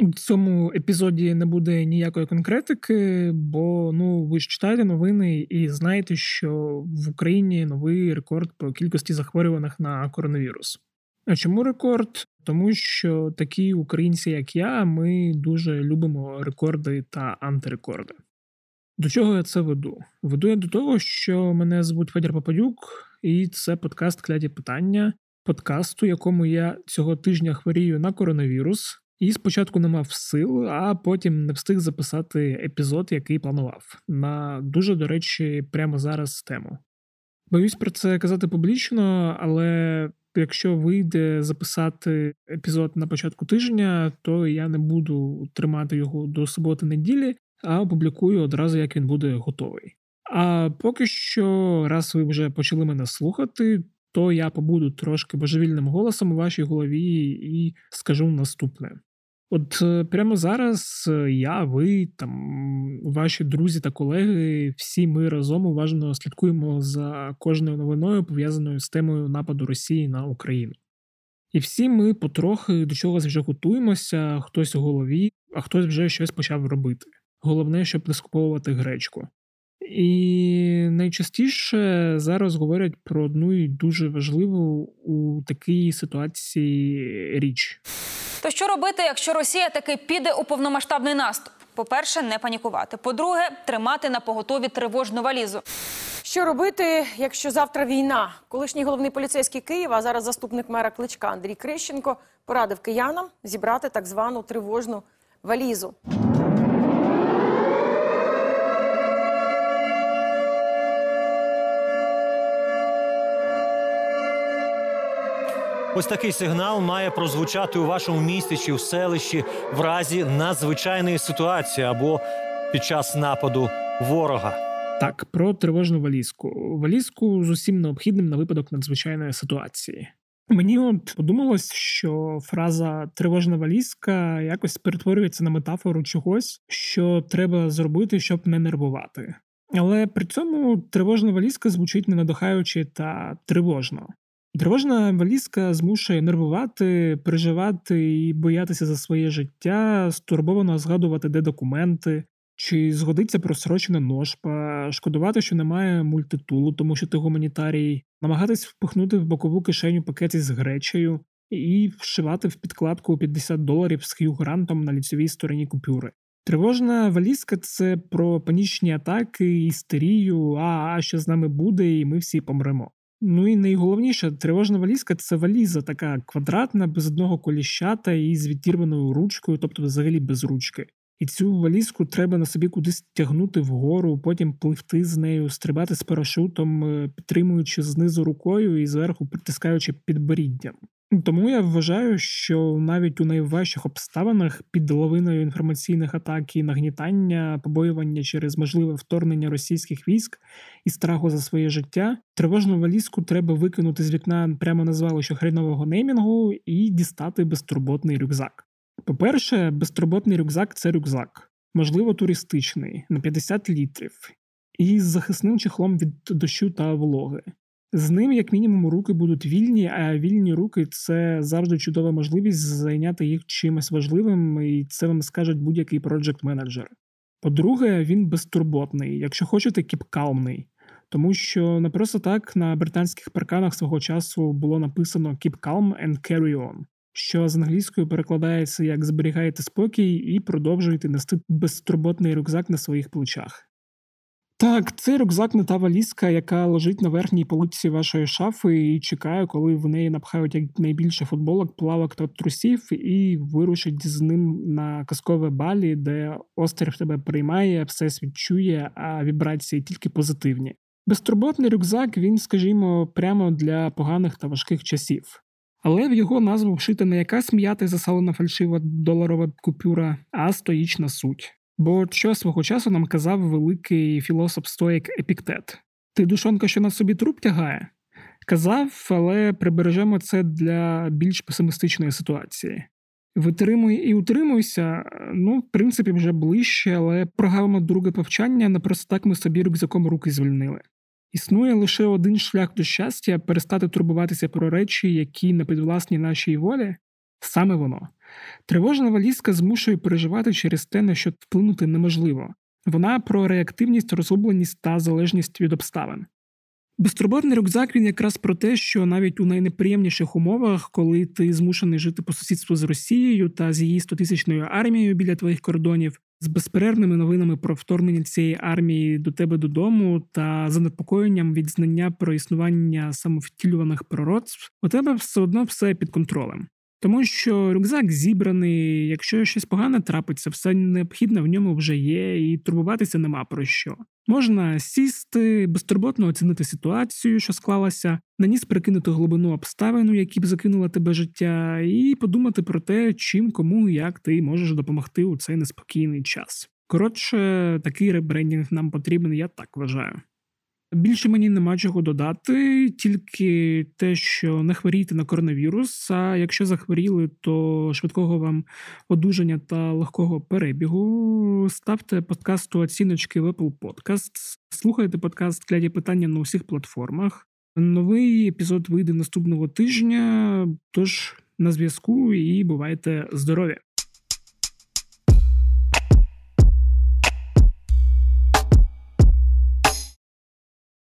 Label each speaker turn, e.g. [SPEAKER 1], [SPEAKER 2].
[SPEAKER 1] У цьому епізоді не буде ніякої конкретики, бо ну ви ж читаєте новини і знаєте, що в Україні новий рекорд по кількості захворюваних на коронавірус. А чому рекорд? Тому що такі українці, як я, ми дуже любимо рекорди та антирекорди. До чого я це веду? Веду я до того, що мене звуть Федір Попадюк, і це подкаст Кляді питання, подкасту, якому я цього тижня хворію на коронавірус, і спочатку не мав сил, а потім не встиг записати епізод, який планував, на дуже, до речі, прямо зараз тему. Боюсь про це казати публічно, але якщо вийде записати епізод на початку тижня, то я не буду тримати його до суботи-неділі, а опублікую одразу, як він буде готовий. А поки що, раз ви вже почали мене слухати, то я побуду трошки божевільним голосом у вашій голові і скажу наступне. От е, прямо зараз е, я, ви, там ваші друзі та колеги, всі ми разом уважно слідкуємо за кожною новиною, пов'язаною з темою нападу Росії на Україну. І всі ми потрохи до чогось вже готуємося, хтось у голові, а хтось вже щось почав робити. Головне, щоб не скуповувати гречку. І найчастіше зараз говорять про одну і дуже важливу у такій ситуації річ.
[SPEAKER 2] То що робити, якщо Росія таки піде у повномасштабний наступ? По-перше, не панікувати. По-друге, тримати на поготові тривожну валізу.
[SPEAKER 3] Що робити, якщо завтра війна? Колишній головний поліцейський Києва, а зараз заступник мера Кличка Андрій Крищенко порадив киянам зібрати так звану тривожну валізу.
[SPEAKER 4] Ось такий сигнал має прозвучати у вашому місті чи у селищі в разі надзвичайної ситуації або під час нападу ворога.
[SPEAKER 1] Так, про тривожну валізку. Валізку з усім необхідним на випадок надзвичайної ситуації. Мені от подумалось, що фраза тривожна валізка якось перетворюється на метафору чогось, що треба зробити, щоб не нервувати. Але при цьому тривожна валізка звучить ненадихаюче та тривожно. Тривожна валізка змушує нервувати, переживати і боятися за своє життя, стурбовано згадувати, де документи, чи згодиться просрочена ножпа, шкодувати, що немає мультитулу, тому що ти гуманітарій, намагатись впихнути в бокову кишеню пакет із гречею і вшивати в підкладку 50 доларів з х'югрантом на ліцевій стороні купюри. Тривожна валізка це про панічні атаки, істерію, а, а що з нами буде, і ми всі помремо. Ну і найголовніше, тривожна валізка це валіза така квадратна, без одного коліщата і з відірваною ручкою, тобто взагалі без ручки. І цю валізку треба на собі кудись тягнути вгору, потім пливти з нею, стрибати з парашутом, е, підтримуючи знизу рукою і зверху притискаючи підборіддям. Тому я вважаю, що навіть у найважчих обставинах під лавиною інформаційних атак і нагнітання, побоювання через можливе вторгнення російських військ і страху за своє життя, тривожну валізку треба викинути з вікна прямо на звалище хренового неймінгу і дістати безтурботний рюкзак. По-перше, безтурботний рюкзак це рюкзак, можливо, туристичний на 50 літрів, і з захисним чехлом від дощу та вологи. З ним, як мінімум, руки будуть вільні, а вільні руки це завжди чудова можливість зайняти їх чимось важливим, і це вам скажуть будь-який проджект менеджер. По-друге, він безтурботний, якщо хочете, кіпкалмний. Тому що не просто так на британських парканах свого часу було написано «Keep calm and carry on», що з англійською перекладається як зберігайте спокій і продовжуйте нести безтурботний рюкзак на своїх плечах. Так, це рюкзак не та валізка, яка лежить на верхній полиці вашої шафи і чекає, коли в неї напхають якнайбільше футболок, плавок та трусів, і вирушить з ним на казкове балі, де острів тебе приймає, все свідчує, а вібрації тільки позитивні. Безтурботний рюкзак він, скажімо, прямо для поганих та важких часів. Але в його назву вшита не якась м'яти засалена фальшива доларова купюра, а стоїчна суть. Бо що свого часу нам казав великий філософ стоїк Епіктет Ти душонка, що на собі труп тягає? Казав, але прибережемо це для більш песимістичної ситуації. Витримуй і утримуйся, ну, в принципі, вже ближче, але прогавимо друге повчання, не просто так ми собі рюкзаком руки звільнили. Існує лише один шлях до щастя перестати турбуватися про речі, які не підвласні нашій волі, саме воно Тривожна валізка змушує переживати через те, на що вплинути неможливо. Вона про реактивність, розгубленість та залежність від обставин. Безтурботний рюкзак він якраз про те, що навіть у найнеприємніших умовах, коли ти змушений жити по сусідству з Росією та з її стотисячною армією біля твоїх кордонів, з безперервними новинами про вторгнення цієї армії до тебе додому та занепокоєнням від знання про існування самовтілюваних пророцтв, у тебе все одно все під контролем. Тому що рюкзак зібраний, якщо щось погане трапиться, все необхідне в ньому вже є, і турбуватися нема про що. Можна сісти, безтурботно оцінити ситуацію, що склалася, на ніс прикинути глибину обставину, які б закинула тебе життя, і подумати про те, чим, кому і як ти можеш допомогти у цей неспокійний час. Коротше, такий ребрендінг нам потрібен, я так вважаю. Більше мені нема чого додати, тільки те, що не хворійте на коронавірус. А якщо захворіли, то швидкого вам одужання та легкого перебігу. Ставте подкасту оціночки в Apple Podcasts, слухайте подкаст «Кляді питання на усіх платформах. Новий епізод вийде наступного тижня. Тож на зв'язку і бувайте здорові!